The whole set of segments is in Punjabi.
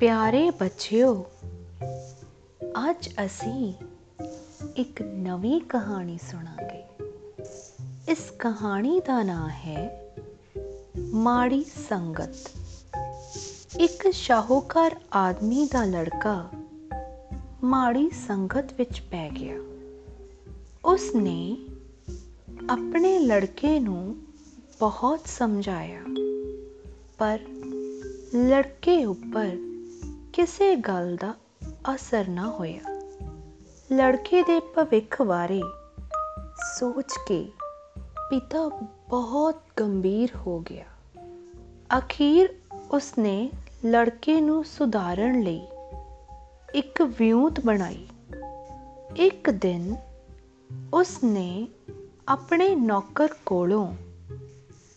ਪਿਆਰੇ ਬੱਚਿਓ, ਅੱਜ ਅਸੀਂ ਇੱਕ ਨਵੀਂ ਕਹਾਣੀ ਸੁਣਾਂਗੇ। ਇਸ ਕਹਾਣੀ ਦਾ ਨਾਮ ਹੈ ਮਾੜੀ ਸੰਗਤ। ਇੱਕ ਸ਼ਾਹੂਕਾਰ ਆਦਮੀ ਦਾ ਲੜਕਾ ਮਾੜੀ ਸੰਗਤ ਵਿੱਚ ਪੈ ਗਿਆ। ਉਸ ਨੇ ਆਪਣੇ ਲੜਕੇ ਨੂੰ ਬਹੁਤ ਸਮਝਾਇਆ, ਪਰ ਲੜਕੇ ਉੱਪਰ ਕਿਸੇ ਗੱਲ ਦਾ ਅਸਰ ਨਾ ਹੋਇਆ। ਲੜਕੇ ਦੇ ਭਵਿੱਖ ਬਾਰੇ ਸੋਚ ਕੇ ਪਿਤਾ ਬਹੁਤ ਗੰਭੀਰ ਹੋ ਗਿਆ। ਅਖੀਰ ਉਸਨੇ ਲੜਕੇ ਨੂੰ ਸੁਧਾਰਨ ਲਈ ਇੱਕ ਵਿਉਂਤ ਬਣਾਈ। ਇੱਕ ਦਿਨ ਉਸਨੇ ਆਪਣੇ ਨੌਕਰ ਕੋਲੋਂ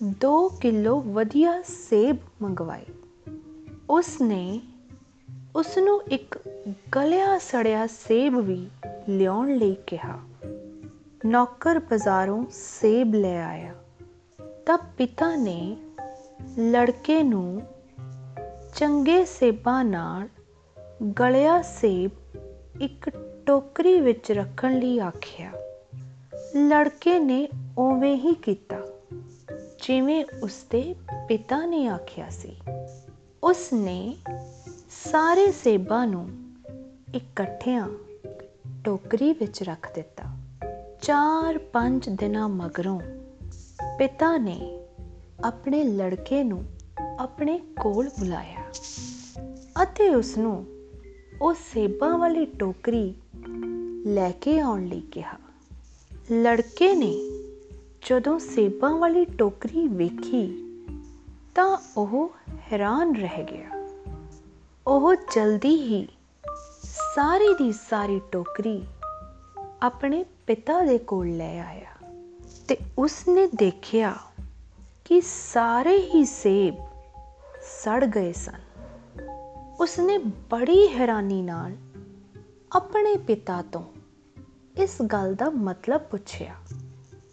2 ਕਿਲੋ ਵਧੀਆ ਸੇਬ ਮੰਗਵਾਏ। ਉਸਨੇ ਉਸ ਨੂੰ ਇੱਕ ਗਲਿਆ ਸੜਿਆ ਸੇਬ ਵੀ ਲਿਆਉਣ ਲਈ ਕਿਹਾ। ਨੌਕਰ ਬਾਜ਼ਾਰੋਂ ਸੇਬ ਲੈ ਆਇਆ। ਤਾਂ ਪਿਤਾ ਨੇ ਲੜਕੇ ਨੂੰ ਚੰਗੇ ਸੇਬਾਂ ਨਾਲ ਗਲਿਆ ਸੇਬ ਇੱਕ ਟੋਕਰੀ ਵਿੱਚ ਰੱਖਣ ਲਈ ਆਖਿਆ। ਲੜਕੇ ਨੇ ਉਵੇਂ ਹੀ ਕੀਤਾ, ਜਿਵੇਂ ਉਸਦੇ ਪਿਤਾ ਨੇ ਆਖਿਆ ਸੀ। ਉਸ ਨੇ ਸਾਰੇ ਸੇਬਾਂ ਨੂੰ ਇਕੱਠਿਆਂ ਟੋਕਰੀ ਵਿੱਚ ਰੱਖ ਦਿੱਤਾ। 4-5 ਦਿਨਾਂ ਮਗਰੋਂ ਪਿਤਾ ਨੇ ਆਪਣੇ ਲੜਕੇ ਨੂੰ ਆਪਣੇ ਕੋਲ ਬੁਲਾਇਆ ਅਤੇ ਉਸ ਨੂੰ ਉਹ ਸੇਬਾਂ ਵਾਲੀ ਟੋਕਰੀ ਲੈ ਕੇ ਆਉਣ ਲਈ ਕਿਹਾ। ਲੜਕੇ ਨੇ ਜਦੋਂ ਸੇਬਾਂ ਵਾਲੀ ਟੋਕਰੀ ਵੇਖੀ ਤਾਂ ਉਹ ਹੈਰਾਨ ਰਹਿ ਗਿਆ। ਉਹ ਜਲਦੀ ਹੀ ਸਾਰੀ ਦੀ ਸਾਰੀ ਟੋਕਰੀ ਆਪਣੇ ਪਿਤਾ ਦੇ ਕੋਲ ਲੈ ਆਇਆ ਤੇ ਉਸਨੇ ਦੇਖਿਆ ਕਿ ਸਾਰੇ ਹੀ ਸੇਬ ਸੜ ਗਏ ਸਨ। ਉਸਨੇ ਬੜੀ ਹੈਰਾਨੀ ਨਾਲ ਆਪਣੇ ਪਿਤਾ ਤੋਂ ਇਸ ਗੱਲ ਦਾ ਮਤਲਬ ਪੁੱਛਿਆ,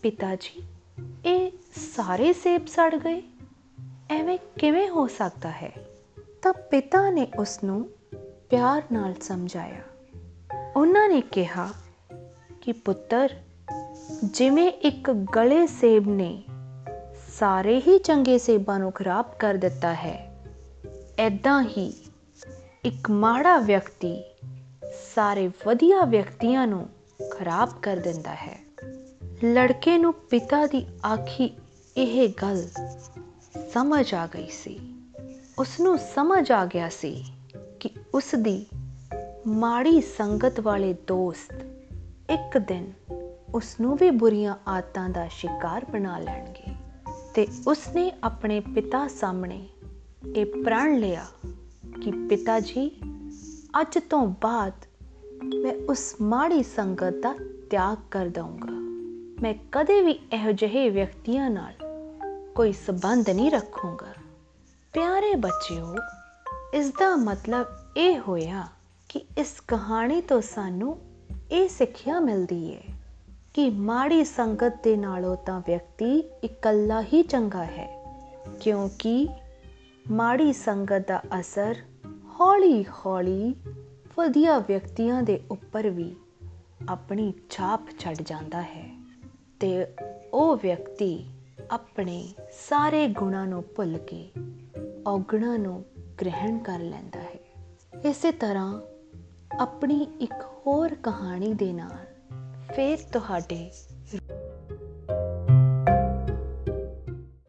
ਪਿਤਾ ਜੀ, ਇਹ ਸਾਰੇ ਸੇਬ ਸੜ ਗਏ? ਐਵੇਂ ਕਿਵੇਂ ਹੋ ਸਕਦਾ ਹੈ? ਤਾਂ ਪਿਤਾ ਨੇ ਉਸ ਨੂੰ ਪਿਆਰ ਨਾਲ ਸਮਝਾਇਆ। ਉਹਨਾਂ ਨੇ ਕਿਹਾ ਕਿ ਪੁੱਤਰ, ਜਿਵੇਂ ਇੱਕ ਗਲੇ ਸੇਬ ਨੇ ਸਾਰੇ ਹੀ ਚੰਗੇ ਸੇਬਾਂ ਨੂੰ ਖਰਾਬ ਕਰ ਦਿੱਤਾ ਹੈ ਐਦਾਂ ਹੀ ਇੱਕ ਮਾੜਾ ਵਿਅਕਤੀ ਸਾਰੇ ਵਧੀਆ ਵਿਅਕਤੀਆਂ ਨੂੰ ਖਰਾਬ ਕਰ ਦਿੰਦਾ ਹੈ। ਲੜਕੇ ਨੂੰ ਪਿਤਾ ਦੀ ਆਖੀ ਇਹ ਗੱਲ ਸਮਝ ਆ ਗਈ ਸੀ। ਉਸ ਨੂੰ ਸਮਝ ਆ ਗਿਆ ਸੀ ਕਿ ਉਸ ਦੀ ਮਾੜੀ ਸੰਗਤ ਵਾਲੇ ਦੋਸਤ ਇੱਕ ਦਿਨ ਉਸ ਨੂੰ ਵੀ ਬੁਰੀਆਂ ਆਦਤਾਂ ਦਾ ਸ਼ਿਕਾਰ ਬਣਾ ਲੈਣਗੇ ਤੇ ਉਸਨੇ ਆਪਣੇ ਪਿਤਾ ਸਾਹਮਣੇ ਇਹ ਪ੍ਰਣ ਲਿਆ ਕਿ, ਪਿਤਾ ਜੀ, ਅੱਜ ਤੋਂ ਬਾਅਦ ਮੈਂ ਉਸ ਮਾੜੀ ਸੰਗਤ ਦਾ ਤਿਆਗ ਕਰ ਦਊਂਗਾ। ਮੈਂ ਕਦੇ ਵੀ ਇਹੋ ਜਿਹੇ ਵਿਅਕਤੀਆਂ ਨਾਲ ਕੋਈ ਸਬੰਧ ਨਹੀਂ ਰੱਖੂੰਗਾ। ਪਿਆਰੇ ਬੱਚਿਓ ਇਸ ਦਾ ਮਤਲਬ ਇਹ ਹੋਇਆ ਕਿ ਇਸ ਕਹਾਣੀ ਤੋਂ ਸਾਨੂੰ ਇਹ ਸਿੱਖਿਆ ਮਿਲਦੀ ਹੈ ਕਿ ਮਾੜੀ ਸੰਗਤ ਦੇ ਨਾਲੋਂ ਤਾਂ ਵਿਅਕਤੀ ਇਕੱਲਾ ਹੀ ਚੰਗਾ ਹੈ, ਕਿਉਂਕਿ ਮਾੜੀ ਸੰਗਤ ਦਾ ਅਸਰ ਹੌਲੀ-ਹੌਲੀ ਵਧੀਆ ਵਿਅਕਤੀਆਂ ਦੇ ਉੱਪਰ ਵੀ ਆਪਣੀ ਛਾਪ ਛੱਡ ਜਾਂਦਾ ਹੈ ਤੇ ਉਹ ਵਿਅਕਤੀ ਆਪਣੇ ਸਾਰੇ ਗੁਣਾਂ ਨੂੰ ਭੁੱਲ ਕੇ ਔਗਣਾਂ ਨੂੰ ਗ੍ਰਹਿਣ ਕਰ ਲੈਂਦਾ ਹੈ। ਇਸੇ ਤਰ੍ਹਾਂ ਆਪਣੀ ਇੱਕ ਹੋਰ ਕਹਾਣੀ ਦੇ ਨਾਲ ਫੇਰ ਤੁਹਾਡੇ